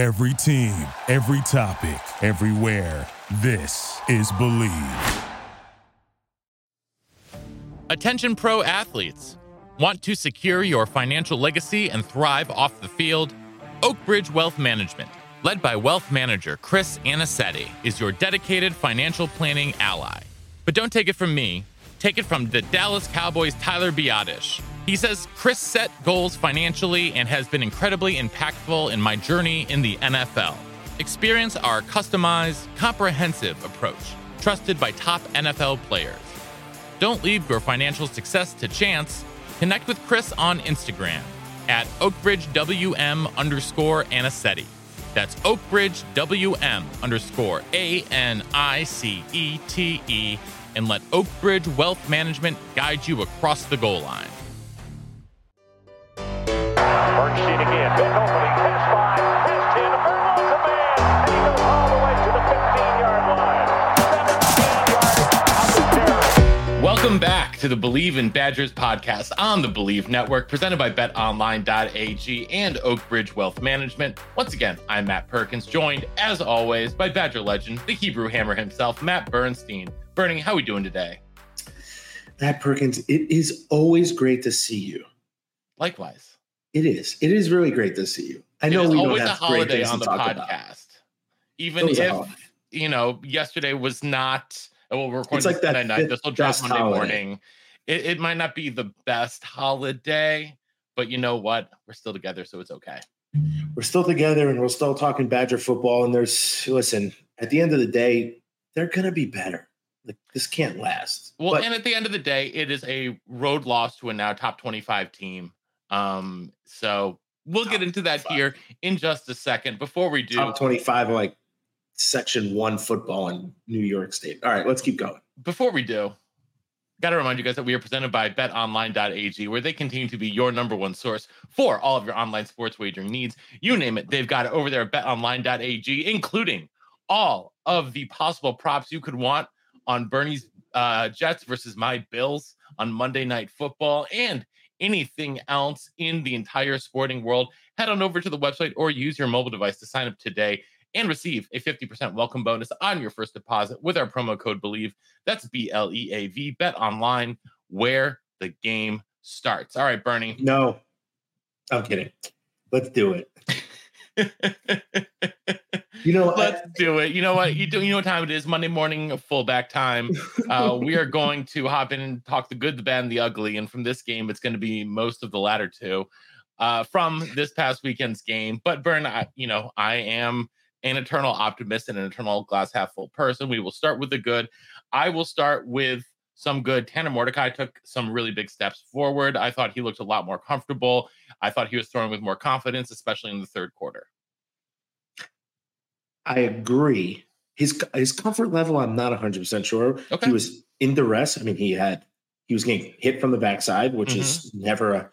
Every team, every topic, everywhere. This is Bleav. Attention pro athletes. Want to secure your financial legacy and thrive off the field? Oakbridge Wealth Management, led by wealth manager Chris Anicetti, is your dedicated financial planning ally. But don't take it from me, take it from the Dallas Cowboys' Tyler Biadasz. He says Chris set goals financially and has been incredibly impactful in my journey in the NFL. Experience our customized, comprehensive approach, trusted by top NFL players. Don't leave your financial success to chance. Connect with Chris on Instagram at OakbridgeWM underscore Anicetti. That's OakbridgeWM underscore A N I C E T E and let Oakbridge Wealth Management guide you across the goal line. Welcome back to the Bleav in Badgers podcast on the Bleav Network, presented by BetOnline.ag and Oakbridge Wealth Management. Once again, I'm Matt Perkins, joined as always by Badger legend, the Hebrew Hammer himself, Matt Bernstein. Bernie, how are we doing today? Matt Perkins, it is always great to see you. Likewise. It is. It is really great to see you. I know we don't a have great holiday things on the podcast. about. Even if you know yesterday was not. Well, we're recording It's like Sunday night. This will drop Monday holiday. morning. It, it might not be the best holiday, but you know what? We're still together, so it's okay. We're still together and we're still talking Badger football. And there's listen, at the end of the day, they're gonna be better. Like this can't last. Well, But and at the end of the day, it is a road loss to a now top 25 team. Um, so we'll get into that here in just a second. Before we do, top 25 like section one football in New York State. All right, let's keep going. before we do, got to remind you guys that we are presented by betonline.ag, where they continue to be your number one source for all of your online sports wagering needs. You name it, they've got it over there at betonline.ag, including all of the possible props you could want on Bernie's uh, Jets versus my Bills on Monday Night Football and anything else in the entire sporting world. Head on over to the website or use your mobile device to sign up today and receive a 50% welcome bonus on your first deposit with our promo code BLEAV. That's B L E A V, bet online where the game starts. All right, Bernie. No, I'm kidding. Let's do it. You know, Let's do it. You know what? You do. You know what time it is? Monday morning, fullback time. Uh, we are going to hop in and talk the good, the bad, and the ugly. And from this game, it's going to be most of the latter two uh, from this past weekend's game. But Bern, I, you know, I am an eternal optimist and an eternal glass half full person. We will start with the good. I will start with some good. Tanner Mordecai took some really big steps forward. I thought he looked a lot more comfortable. I thought he was throwing with more confidence, especially in the third quarter. I agree. His his comfort level, I'm not 100 percent sure. Okay. He was in duress. I mean, he had he was getting hit from the backside, which is Mm-hmm. never a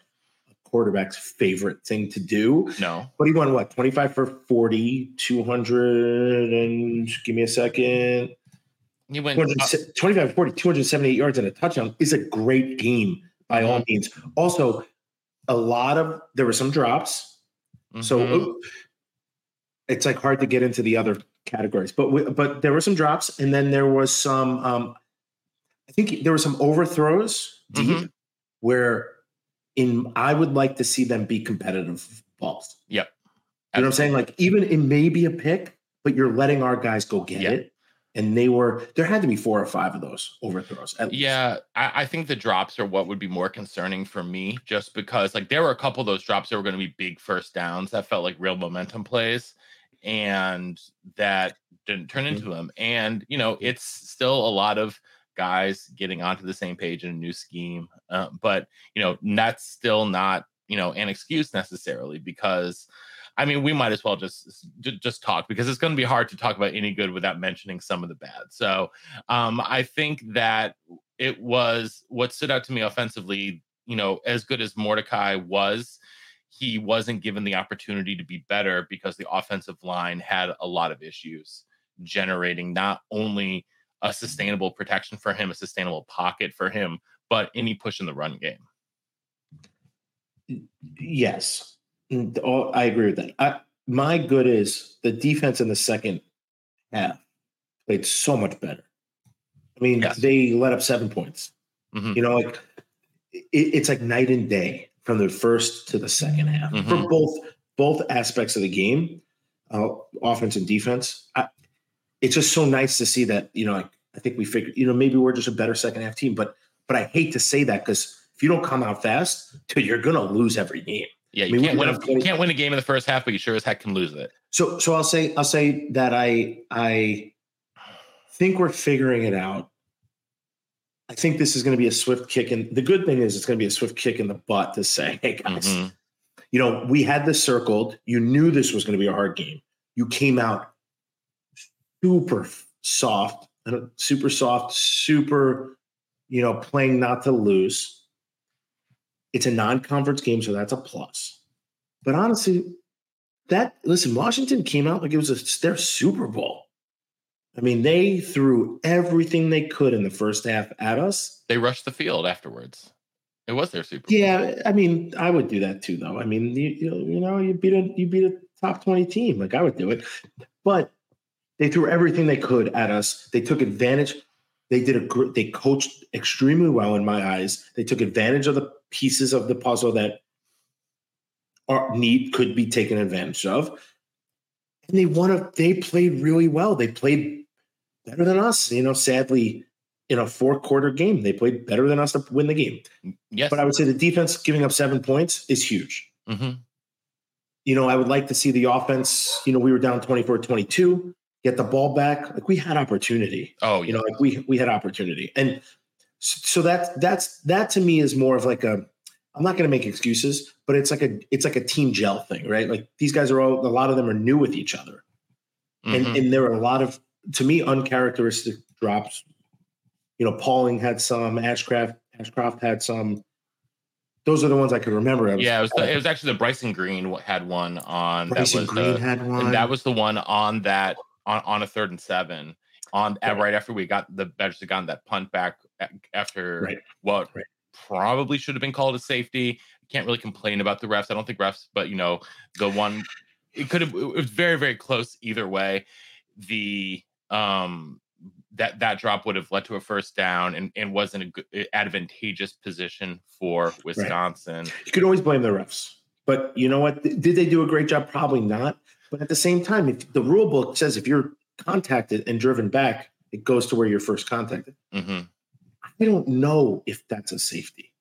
quarterback's favorite thing to do. No. But he won what 25 for 40, 200 and give me a second. He went. uh, 200 25 40, 278 yards and a touchdown is a great game by all means. Also, a lot of there were some drops. So Mhm. uh, it's like hard to get into the other categories, but we, but there were some drops, and then there was some. Um, I think there were some overthrows deep Mhm. where in I would like to see them be competitive balls. Yep. You know what I'm saying? Like even it may be a pick, but you're letting our guys go get it. And they were there had to be four or five of those overthrows. Yeah, I, I think the drops are what would be more concerning for me, just because like there were a couple of those drops that were going to be big first downs that felt like real momentum plays, and that didn't turn Mhm. into them. And you know, it's still a lot of guys getting onto the same page in a new scheme, uh, but you know, that's still not you know an excuse necessarily because. I mean, we might as well just just talk because it's going to be hard to talk about any good without mentioning some of the bad. So, um, I think that it was what stood out to me offensively. You know, as good as Mordecai was, he wasn't given the opportunity to be better because the offensive line had a lot of issues generating not only a sustainable protection for him, a sustainable pocket for him, but any push in the run game. Yes, Mm, I agree with that. I, my good is the defense in the second half played so much better. I mean, Yes. they let up seven points. Mhm. You know, like it, it's like night and day from the first to the second half for Mhm. both both aspects of the game, uh, offense and defense. I, it's just so nice to see that. You know, like, I think we figured. You know, maybe we're just a better second half team, but but I hate to say that because if you don't come out fast, dude, you're gonna lose every game. Yeah, I you mean, can't win. A, you can't win a game in the first half, but you sure as heck can lose it. So so I'll say I'll say that I I think we're figuring it out. I think this is going to be a swift kick And The good thing is it's going to be a swift kick in the butt to say, hey guys, Mhm. you know, we had this circled. You knew this was going to be a hard game. You came out super soft, super soft, super, you know, playing not to lose. It's a non-conference game, so that's a plus. But honestly, that listen, Washington came out like it was a, their Super Bowl. I mean, they threw everything they could in the first half at us. They rushed the field afterwards. It was their Super Bowl. Yeah, I mean, I would do that too, though. I mean, you, you, know, you beat a you beat a top twenty team, like I would do it. But they threw everything they could at us. They took advantage. They did a they coached extremely well in my eyes. They took advantage of the pieces of the puzzle that are need could be taken advantage of. And they won a they played really well. They played better than us. You know, sadly, in a four quarter game, they played better than us to win the game. Yes. But I would say the defense giving up seven points is huge. hmm You know, I would like to see the offense, you know, we were down 24 22, get the ball back. Like we had opportunity. Oh, You know, like we we had opportunity. And so that's that's that to me is more of like a I'm not going to make excuses, but it's like a it's like a team gel thing, right? Like these guys are all a lot of them are new with each other. And Mhm. and there are a lot of to me uncharacteristic drops. You know, Pauling had some, Ashcraft Ashcroft had some. Those are the ones I could remember. I was- yeah, it was, the, it was actually the Bryson Green had one on Bryson that was Green the, had one. and that was the one on that on, on a third and seven on at, Right. after we got the Badgers gotten that punt back after Right. what Right. probably should have been called a safety. Can't really complain about the refs. I don't think refs, but you know the one it could have it was very very close either way. The um that that drop would have led to a first down and, and was in a good, advantageous position for Wisconsin. you could always blame the refs. But you know what? Did they do a great job? Probably not. But at the same time, if the rule book says if you're contacted and driven back, it goes to where you're first contacted. hmm I don't know if that's a safety.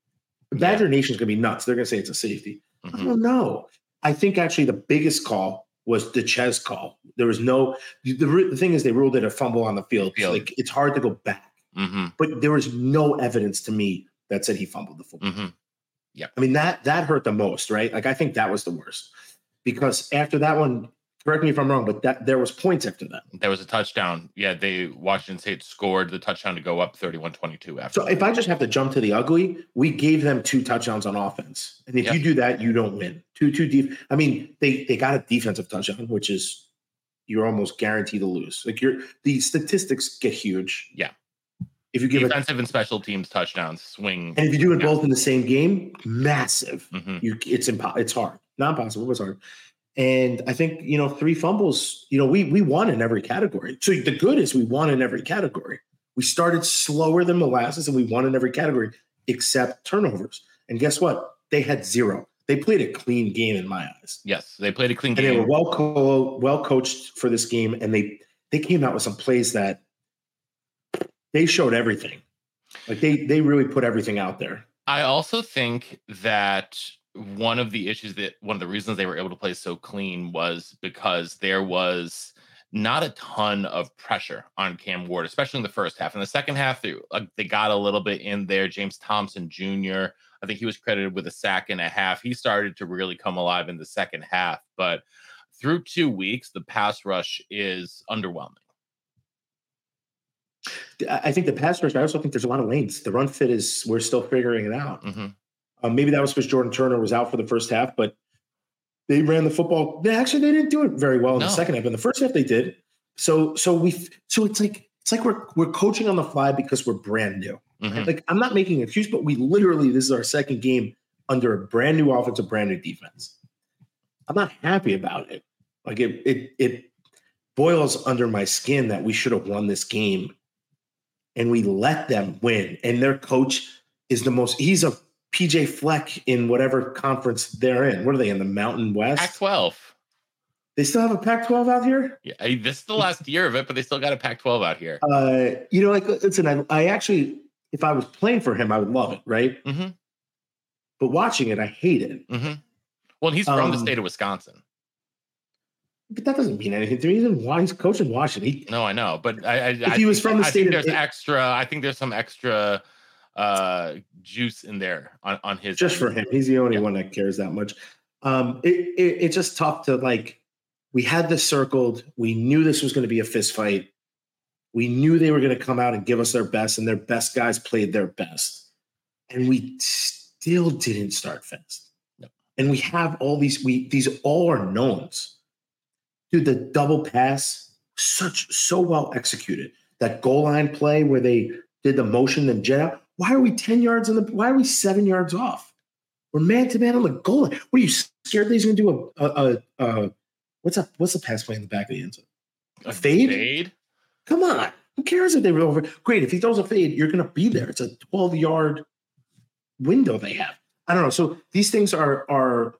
Badger Nation is gonna be nuts. They're gonna say it's a safety. I hmm don't know. I think actually the biggest call was the Chez call. There was no the, the thing is they ruled it a fumble on the field. Field. Like it's hard to go back, hmm but there was no evidence to me that said he fumbled the football. hmm I mean that that hurt the most, right? Like I think that was the worst because after that one, correct me if I'm wrong, but that there was points after that. There was a touchdown. Yeah, they Washington State scored the touchdown to go up 31-22 after. So if I just have to jump to the ugly, we gave them two touchdowns on offense, and if Yeah. you do that, you don't win. Two two deep. I mean, they they got a defensive touchdown, which is you're almost guaranteed to lose. Like you're the statistics get huge. Yeah. If you give Defensive and special teams touchdowns swing. and if you do it Yeah. both in the same game, massive. Mhm. you it's impo- it's hard not impossible it was hard and i think you know three fumbles you know we we won in every category. So the good is we won in every category. We started slower than molasses and we won in every category except turnovers. And guess what? They had zero. They played a clean game in my eyes. Yes, they played a clean game. and they were well co- well coached for this game and they they came out with some plays that they showed everything. Like they they really put everything out there. I also think that one of the issues that one of the reasons they were able to play so clean was because there was not a ton of pressure on Cam Ward, especially in the first half. In the second half, they, like, they got a little bit in there. James Thompson Jr., I think he was credited with a sack and a half. He started to really come alive in the second half, but through two weeks, the pass rush is underwhelming. I think the pass rush. I also think there's a lot of lanes. The run fit is we're still figuring it out. Mhm. Um, maybe that was because Jordan Turner was out for the first half, but they ran the football. They actually they didn't do it very well in No. the second half. In the first half, they did. So so we so it's like it's like we're we're coaching on the fly because we're brand new. Mhm. Like I'm not making an excuse, but we literally this is our second game under a brand new offense, a brand new defense. I'm not happy about it. Like it, it, it boils under my skin that we should have won this game, and we let them win. And their coach is the most. He's a PJ Fleck in whatever conference they're in. What are they in the Mountain West? Pac 12. They still have a Pac-12 out here. Yeah, I- this is the last year of it, but they still got a Pac 12 out here. Uh, you know, like listen, I, I actually, if I was playing for him, I would love it, right? hmm But watching it, I hate it. hmm Well, he's from the Um, state of Wisconsin. But that doesn't mean anything to me. He's, in, he's coaching Washington. He, No, I know, but I, I, If he was from the I state think of- there's extra. I think there's some extra uh juice in there on on his just for him, he's the only Yeah. one that cares that much. Um, it, it, it's just tough to like. We had this circled. We knew this was going to be a fist fight. We knew they were going to come out and give us their best, and their best guys played their best, and we still didn't start fast. No. And we have all these. We these all are knowns. Dude, the double pass, such so well executed. That goal line play where they did the motion and jet out. Why are we 10 yards on the why are we seven yards off? We're man to man on the goal line. What are you scared that he's gonna do a a, a, a what's up? What's the pass play in the back of the end zone? a fade? Fade. Come on. Who cares if they were over? Great. If he throws a fade, you're gonna be there. It's a 12 yard window they have. I don't know. So these things are are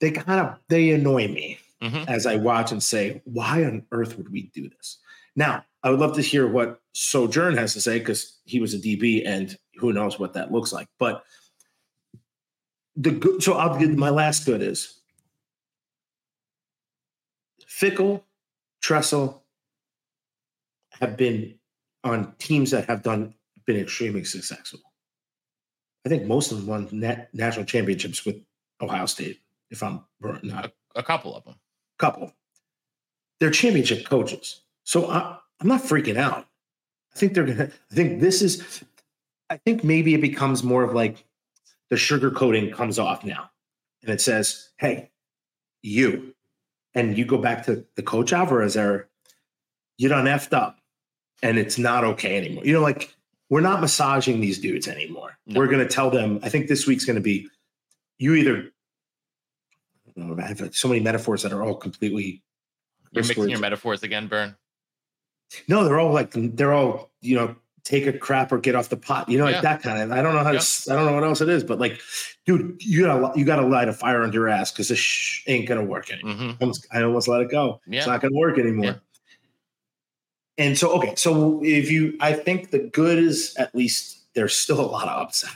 they kind of they annoy me hmm as I watch and say, why on earth would we do this? Now, I would love to hear what Sojourn has to say because he was a DB and who knows what that looks like. But the good, so I'll give my last good is Fickell, Tressel have been on teams that have done been extremely successful. I think most of them won nat- national championships with Ohio State, if I'm not A couple of them. Couple. They're championship coaches. So I, I'm not freaking out. I think they're gonna. I think this is. I think maybe it becomes more of like the sugar coating comes off now, and it says, "Hey, you," and you go back to the coach Alvarez era. You done effed up, and it's not okay anymore. You know, like we're not massaging these dudes anymore. No. We're gonna tell them. I think this week's gonna be. You either know, I have so many metaphors that are all completely You're mixing your metaphors again, Burn. no, they're all like they're all you know take a crap or get off the pot, you know, like that kind of. I don't know how to. I don't know what else it is, but like, dude, you gotta you gotta light a fire under your ass because this sh- ain't gonna work anymore. hmm I almost, I almost let it go. Yeah. It's not gonna work anymore. Yeah. And so, okay, so if you, I think the good is at least there's still a lot of upside.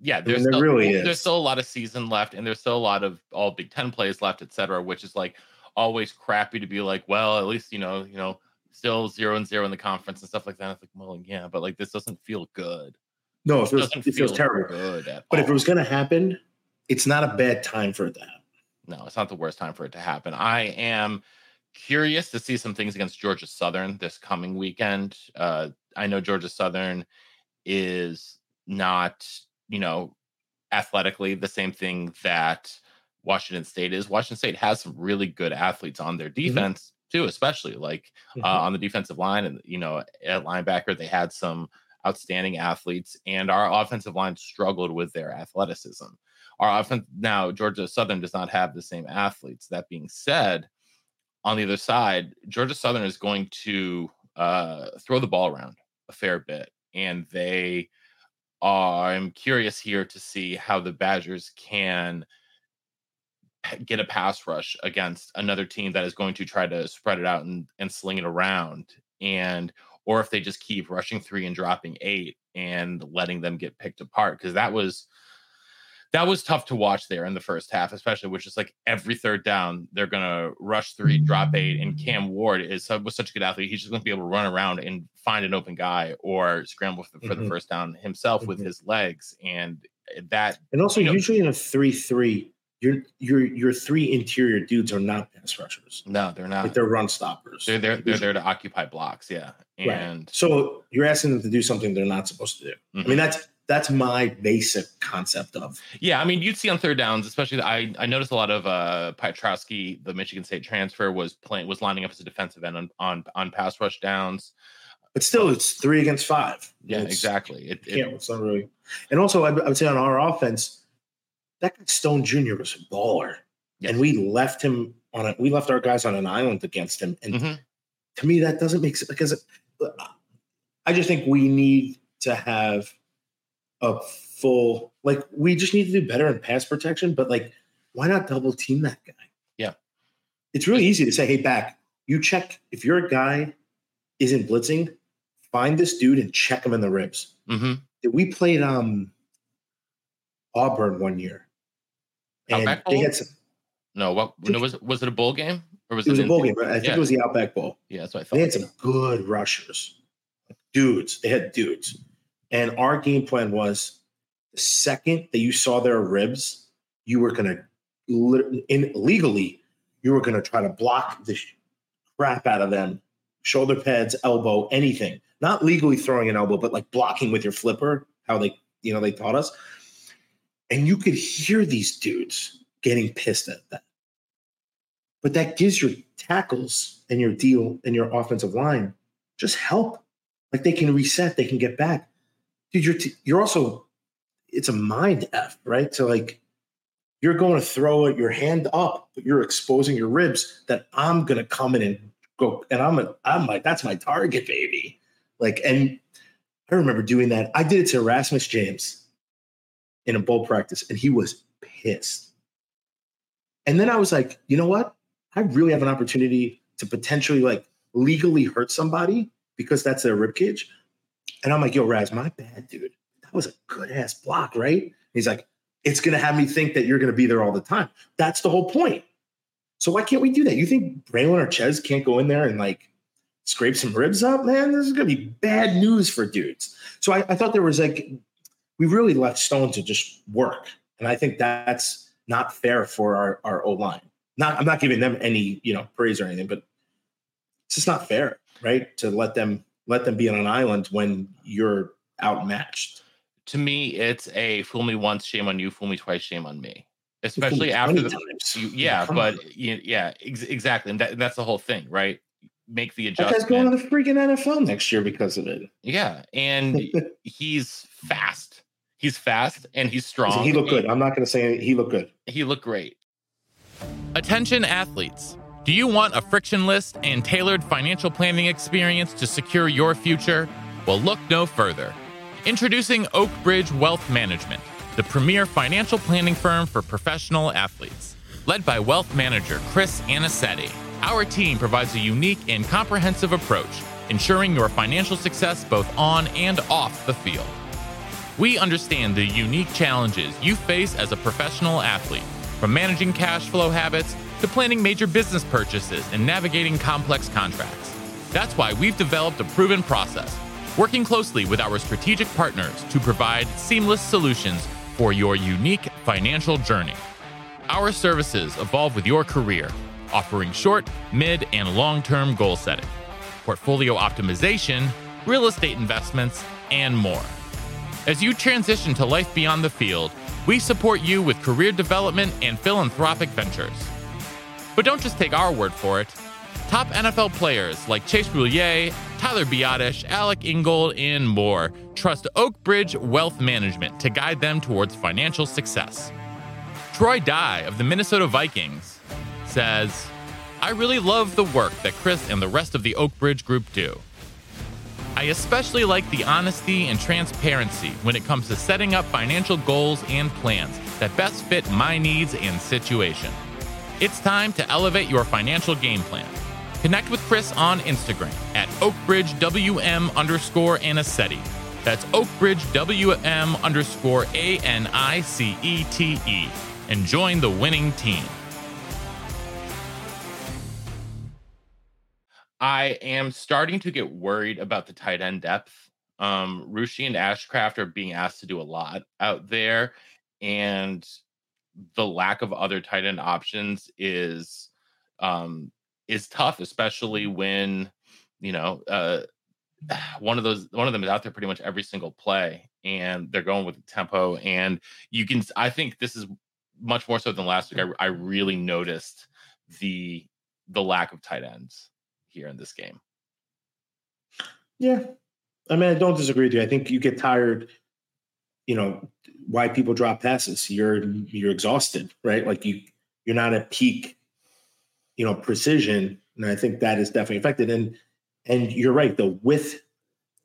Yeah, there's there still, really there's still a lot of season left, and there's still a lot of all Big Ten plays left, et cetera, which is like always crappy to be like, well, at least you know, you know, still zero and zero in the conference and stuff like that. It's like, well, yeah, but like this doesn't feel good. No, it feels, it feels feel terrible. good But all. if it was gonna happen, it's not a bad time for it to happen. no, it's not the worst time for it to happen. I am curious to see some things against Georgia Southern this coming weekend. Uh, I know Georgia Southern is not, you know, athletically the same thing that Washington State is. Washington State has some really good athletes on their defense too, especially like uh, on the defensive line and you know at linebacker they had some outstanding athletes and our offensive line struggled with their athleticism. Our offense now georgia southern does not have the same athletes. That being said on the other side georgia southern is going to uh, throw the ball around a fair bit and they Uh, i'm curious here to see how the badgers can get a pass rush against another team that is going to try to spread it out and, and sling it around and or if they just keep rushing three and dropping eight and letting them get picked apart because that was that was tough to watch there in the first half especially which is like every third down they're gonna rush three drop eight and cam ward is was such a good athlete he's just gonna be able to run around and find an open guy or scramble for, for the first down himself with Mhm. his legs and that And also, You know- usually in a three-three, your your your three interior dudes are not pass rushers; no they're not like they're run stoppers. They're there. They're there to occupy blocks. Yeah, Right. and So you're asking them to do something they're not supposed to do. I Mhm. mean, that's that's my basic concept of yeah, I mean, you'd see on third downs, especially. I I noticed a lot of uh the Michigan State transfer, was playing was lining up as a defensive end on on, on pass rush downs. But still, it's three against five. Yeah, It's- exactly. It, Yeah, it, it's not really. And also, I, I would say on our offense, that guy Stone Jr. was a baller. Yes. and we left him on a we left our guys on an island against him. And Mhm. to me, that doesn't make sense because I just think we need to have a full like we just need to do better in pass protection. But like, why not double team that guy? Yeah. it's really easy to say, "Hey, back." You check if your guy isn't blitzing, find this dude and check him in the ribs. hmm We played um Auburn one year, and Outback they had some. No, what no, was was it a bowl game or was It was it a bowl game, right? I think Yeah. it was the Outback Bowl. Yeah, that's what I thought. They had some good rushers, dudes. They had dudes, and our game plan was the second that you saw their ribs, you were gonna lit- in legally, you were gonna try to block the crap out of them, shoulder pads, elbow, anything. Not legally throwing an elbow, but like blocking with your flipper. How they, you know, they taught us, and you could hear these dudes getting pissed at that. But that gives your tackles and your deal and your offensive line just help. Like they can reset, they can get back. Dude, you're t- you're also it's a mind f, right? So like you're going to throw your hand up, but you're exposing your ribs. That I'm gonna come in and go, and I'm a, I'm like that's my target, baby. Like, and I remember doing that. I did it to Erasmus James in a bowl practice, and he was pissed. And then I was like, you know what? I really have an opportunity to potentially like legally hurt somebody because that's their rib cage. And I'm like, yo, Raz, my bad, dude. That was a good ass block, right? He's like, it's gonna have me think that you're gonna be there all the time. That's the whole point. So why can't we do that? You think Braylon or Chez can't go in there and like scrape some ribs up? Man, this is gonna be bad news for dudes. So I, I thought there was like we really left Stone to just work. And I think that's not fair for our, our O line. Not I'm not giving them any, you know, praise or anything, but it's just not fair, right? To let them let them be on an island when you're outmatched. To me, it's a fool me once, shame on you. Fool me twice, shame on me. Especially after the times. you, yeah, but on. y- yeah, ex- exactly, and that, that's the whole thing, right? Make the adjustment. that guy's going to the freaking NFL next year because of it. Yeah, and he's fast. He's fast and he's strong. Listen, he looked good. I'm not going to say he looked good. He looked great. Attention athletes. Do you want a frictionless and tailored financial planning experience to secure your future? Well, look no further. Introducing Oak Bridge Wealth Management, the premier financial planning firm for professional athletes. Led by wealth manager Chris Anicetti, our team provides a unique and comprehensive approach, ensuring your financial success both on and off the field. We understand the unique challenges you face as a professional athlete, from managing cash flow habits to planning major business purchases and navigating complex contracts. That's why we've developed a proven process, working closely with our strategic partners to provide seamless solutions for your unique financial journey. Our services evolve with your career, offering short, mid, and long term goal setting, portfolio optimization, real estate investments, and more. As you transition to life beyond the field, we support you with career development and philanthropic ventures. But don't just take our word for it. Top NFL players like Chase Roullier, Tyler Biadasz, Alec Ingold, and more trust Oak Bridge Wealth Management to guide them towards financial success. Troy Dye of the Minnesota Vikings says, I really love the work that Chris and the rest of the Oak Bridge group do. I especially like the honesty and transparency when it comes to setting up financial goals and plans that best fit my needs and situation. It's time to elevate your financial game plan. Connect with Chris on Instagram at OakBridgeWM underscore Anicetti. That's OakBridgeWM underscore A N I C E T E. And join the winning team. I am starting to get worried about the tight end depth. Um, Rucci and Ashcraft are being asked to do a lot out there, and the lack of other tight end options is um, is tough, especially when you know uh, one of those one of them is out there pretty much every single play, and they're going with the tempo. And you can, I think this is much more so than last week. I, I really noticed the the lack of tight ends here in this game. Yeah. I mean, I don't disagree with you. I think you get tired, you know, why people drop passes. You're you're exhausted, right? Like you you're not at peak, you know, precision. And I think that is definitely affected. And and you're right, though, with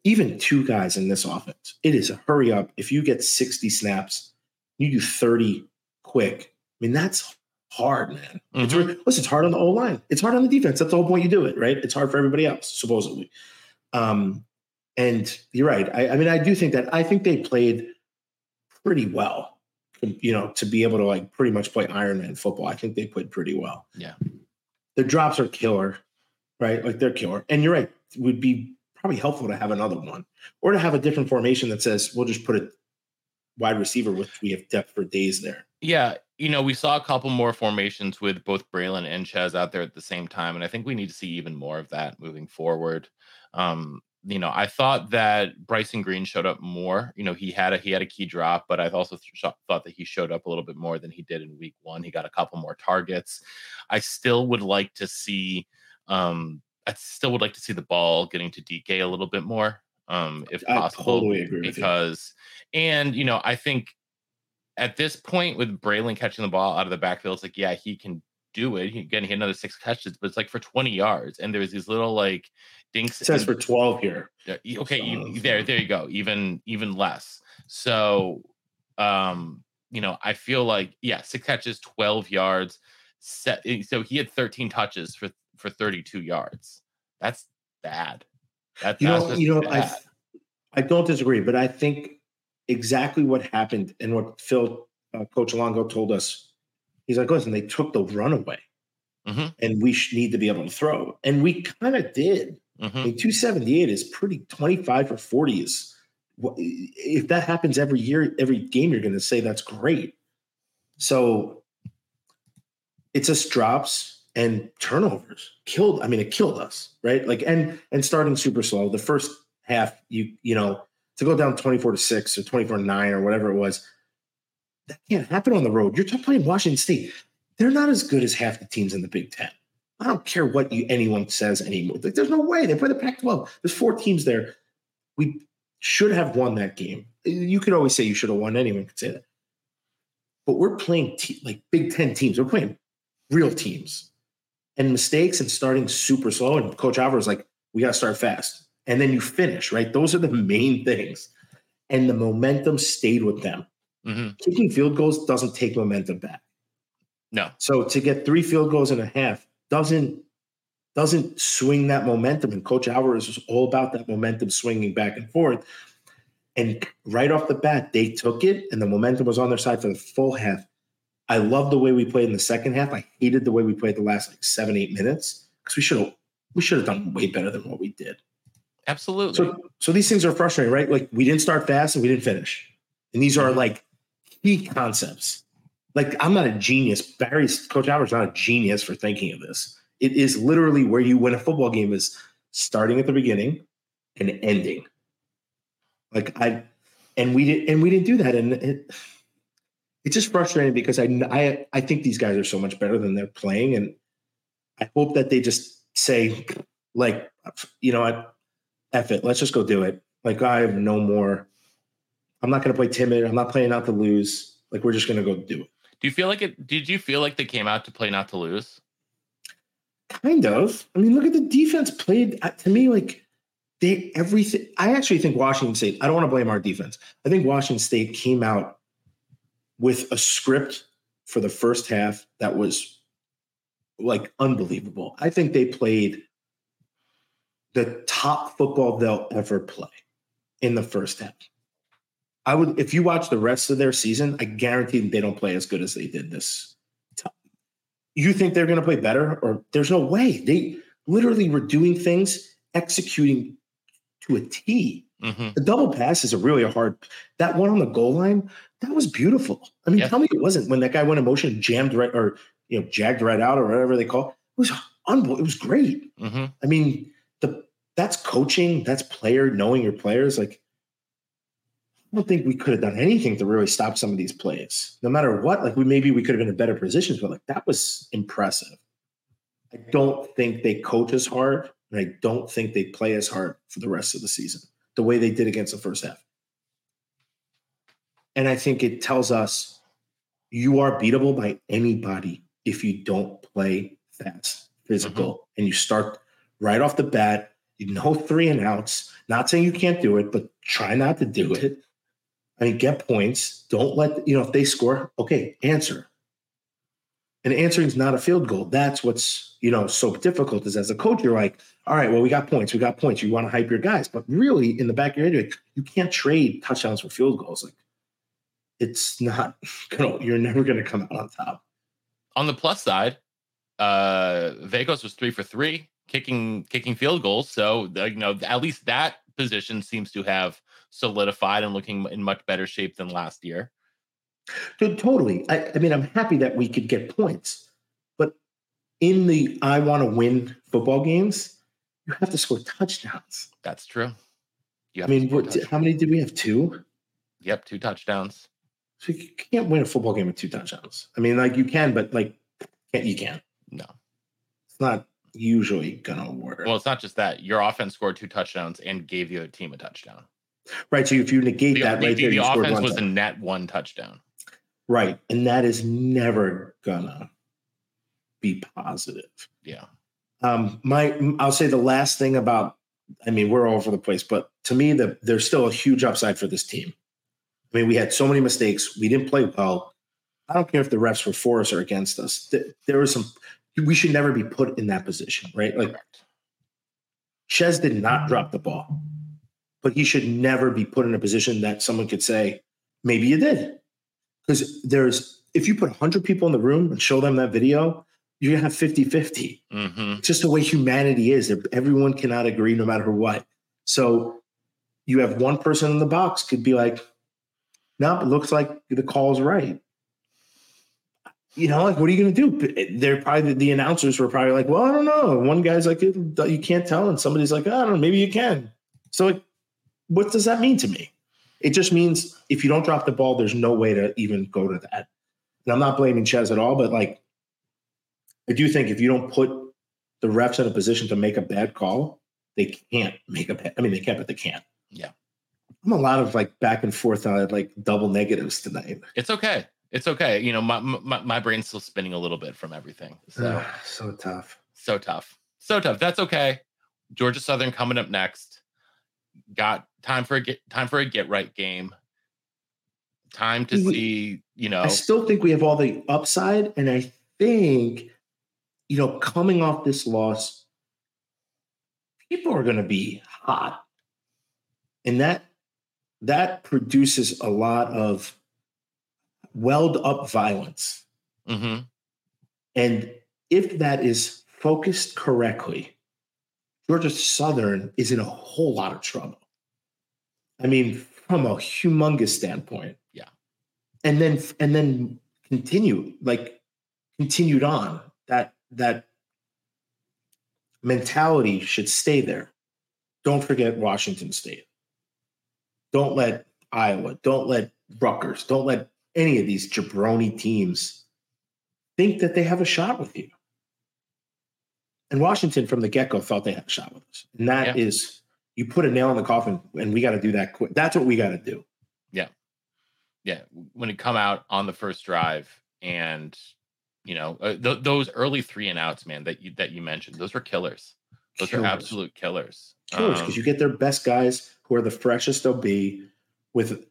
even two guys in this offense, it is a hurry up. If you get 60 snaps, you do 30 quick. I mean, that's hard, man. It's, Mhm. re- listen, it's hard on the O line. It's hard on the defense. That's the whole point you do it, right? It's hard for everybody else, supposedly. Um, and you're right. I, I mean, I do think that I think they played pretty well, you know, to be able to like pretty much play Iron Man football. I think they played pretty well. Yeah. The drops are killer, right? Like they're killer. And you're right. It would be probably helpful to have another one or to have a different formation that says we'll just put a wide receiver with we have depth for days there. Yeah, you know, we saw a couple more formations with both Braylon and Chez out there at the same time, and I think we need to see even more of that moving forward. Um, you know, I thought that Bryson Green showed up more. You know, he had a he had a key drop, but I also th- thought that he showed up a little bit more than he did in week one. He got a couple more targets. I still would like to see. Um, I still would like to see the ball getting to Dike a little bit more, um, if I possible totally agree with you. because and you know i think at this point with braylon catching the ball out of the backfield it's like yeah he can do it again he had another six catches but it's like for 20 yards and there's these little like dinks It says in- for 12 here. okay you, there there you go even even less so um you know i feel like yeah six catches 12 yards set eh, so he had 13 touches for for 32 yards that's bad that, You that's know, you know, bad. I I don't disagree, but I think exactly what happened and what Phil uh, Coach Longo told us. He's like, listen, they took the run away, Mhm. and we sh- need to be able to throw, and we kind of did. Mhm. I mean, two seventy eight is pretty twenty five for forty is. If that happens every year, every game, you're going to say that's great. So it's just drops and turnovers killed. I mean, it killed us, right? Like, and and starting super slow. The first half, you you know, to go down twenty four to six or twenty four to nine or whatever it was, that can't happen on the road. You're playing Washington State. They're not as good as half the teams in the Big Ten. I don't care what you, anyone says anymore. Like, there's no way they play the Pac-12. There's four teams there. We should have won that game. You could always say you should have won. Anyone could say that. But we're playing te- like Big Ten teams. We're playing real teams, and mistakes and starting super slow. And Coach Alvarez like, we got to start fast, and then you finish right. Those are the main things, and the momentum stayed with them. Mhm. Kicking field goals doesn't take momentum back. no So to get three field goals and a half doesn't doesn't swing that momentum. And Coach Alvarez was all about that momentum swinging back and forth. And right off the bat, they took it, and the momentum was on their side for the full half. I love the way we played in the second half. I hated the way we played the last like seven, eight minutes because we should have we should have done way better than what we did. absolutely So so these things are frustrating, right? Like we didn't start fast and we didn't finish. And these are like key concepts. Like I'm not a genius. Barry's coach Albert's not a genius for thinking of this. It is literally where you win a football game is starting at the beginning and ending. Like I and we didn't, and we didn't do that. And it it's just frustrating because I I I think these guys are so much better than they're playing. And I hope that they just say, like, you know what, F it, let's just go do it. Like I have no more. I'm not going to play timid. I'm not playing out to lose. Like we're just going to go do it. Do you feel like it? Did you feel like they came out to play not to lose? Kind of. I mean, look at the defense played uh, to me like they everything. I actually think Washington State. I don't want to blame our defense. I think Washington State came out with a script for the first half that was like unbelievable. I think they played the top football they'll ever play in the first half. I would, if you watch the rest of their season, I guarantee they don't play as good as they did this. time. You think they're going to play better, or there's no way. They literally were doing things, executing to a T. hmm The double pass is a really hard. That one on the goal line, that was beautiful. I mean, Yeah. tell me it wasn't when that guy went in motion, jammed right, or you know, jagged right out, or whatever they call it. It was unbelievable. It was great. hmm I mean, the that's coaching, that's player knowing your players. Like, I don't think we could have done anything to really stop some of these plays. No matter what, like we maybe we could have been in better positions, but like that was impressive. I don't think they coach as hard, and I don't think they play as hard for the rest of the season, the way they did against the first half. And I think it tells us you are beatable by anybody if you don't play fast, physical, mm-hmm. and you start right off the bat. You know three and outs. Not saying you can't do it, but try not to do it. I mean, get points. Don't let you know if they score. Okay, answer. And answering is not a field goal. That's what's you know so difficult. Is as a coach, you're like, all right, well, we got points. We got points. You want to hype your guys, but really, in the back of your head, like, you can't trade touchdowns for field goals. Like, it's not. Gonna, you're never going to come out on top. On the plus side, uh Vakos was three for three, kicking kicking field goals. So you know, at least that position seems to have solidified and looking in much better shape than last year. Dude, totally. I, I mean, I'm happy that we could get points, but in the I want to win football games, you have to score touchdowns. That's true. I mean, what, how many did we have? Two. Yep, two touchdowns. So you can't win a football game with two touchdowns. I mean, like you can, but like you can't. No, it's not usually gonna work. Well, it's not just that. Your offense scored two touchdowns and gave the other team a touchdown. Right. So if you negate The, that, the, right the, there, you scored offense was a net one touchdown. right, and that is never gonna be positive. Yeah. Um, my, I'll say the last thing about, I mean, we're all over the place, but to me, the, there's still a huge upside for this team. I mean, we had so many mistakes. We didn't play well. I don't care if the refs were for us or against us. Th- There was some, we should never be put in that position, right? Like Correct. Chez did not drop the ball, but he should never be put in a position that someone could say, maybe you did. Because there's, if you put 100 people in the room and show them that video, you're going to have 50 50. Mm-hmm. Just the way humanity is. Everyone cannot agree no matter what. So you have one person in the box could be like, no, it looks like the call's right. You know, like, what are you going to do? They're probably the announcers were probably like, well, I don't know. One guy's like, you can't tell. And somebody's like, I don't know, maybe you can. So, like, what does that mean to me? It just means if you don't drop the ball, there's no way to even go to that. And I'm not blaming Chez at all, but like, I do think if you don't put the refs in a position to make a bad call, they can't make a bad. I mean, they can't, but they can't. Yeah. I'm a lot of like back and forth on like double negatives tonight. It's okay. It's okay. You know, my, my my brain's still spinning a little bit from everything. So Ugh, so tough. so tough. So tough. That's okay. Georgia Southern coming up next. Got time for a get time for a get right game. Time to see, you know, I still think we have all the upside, and I think you know, coming off this loss, people are going to be hot, and that that produces a lot of welled up violence. mhm, And if that is focused correctly, Georgia Southern is in a whole lot of trouble. I mean, from a humongous standpoint. Yeah. And then and then continue, like continued on. That that mentality should stay there. Don't forget Washington State. Don't let Iowa, don't let Rutgers, don't let any of these jabroni teams think that they have a shot with you. And Washington from the get go thought they had a shot with us. And that Yeah. is, you put a nail in the coffin and we got to do that quick. That's what we got to do. yeah. Yeah. When it come out on the first drive, and you know uh, th- those early three and outs, man, that you that you mentioned, those were killers. Those Killers. are absolute killers. Killers, Um, because you get their best guys who are the freshest they'll be with,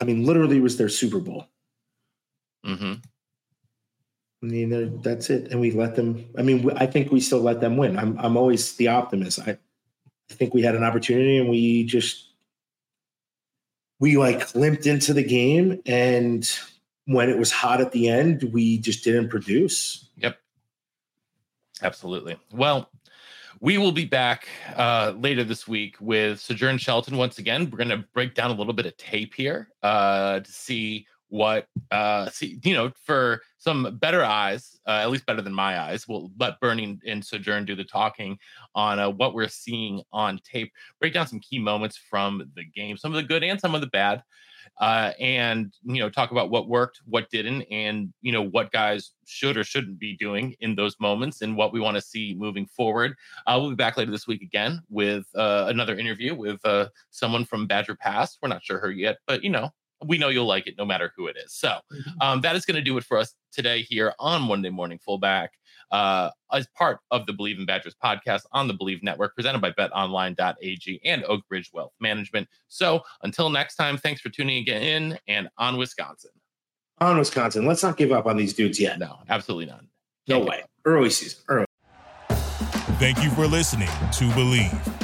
I mean, literally it was their Super Bowl. Mm-hmm. I mean, that's it. And we let them, I mean, I think we still let them win. I'm, I'm always the optimist. I, I think we had an opportunity and we just, we like limped into the game. And when it was hot at the end, we just didn't produce. Yep. Absolutely. Well, we will be back uh, later this week with Sojourn Shelton once again. We're going to break down a little bit of tape here uh, to see what, uh, see, you know, for some better eyes, uh, at least better than my eyes. We'll let Bernie and Sojourn do the talking on uh, what we're seeing on tape, break down some key moments from the game, some of the good and some of the bad uh, and you know talk about what worked, what didn't, and you know what guys should or shouldn't be doing in those moments, and what we want to see moving forward. Uh, we'll be back later this week again with uh, another interview with uh, someone from Badger Pass. We're not sure her yet, but you know we know you'll like it no matter who it is. So um, that is going to do it for us today here on Monday Morning Fullback uh, as part of the Bleav in Badgers podcast on the Bleav Network, presented by betonline.ag and Oakbridge Wealth Management. So until next time, thanks for tuning again in and on Wisconsin. On Wisconsin. Let's not give up on these dudes yet. No, absolutely not. No way. Early season. Early. Thank you for listening to Bleav.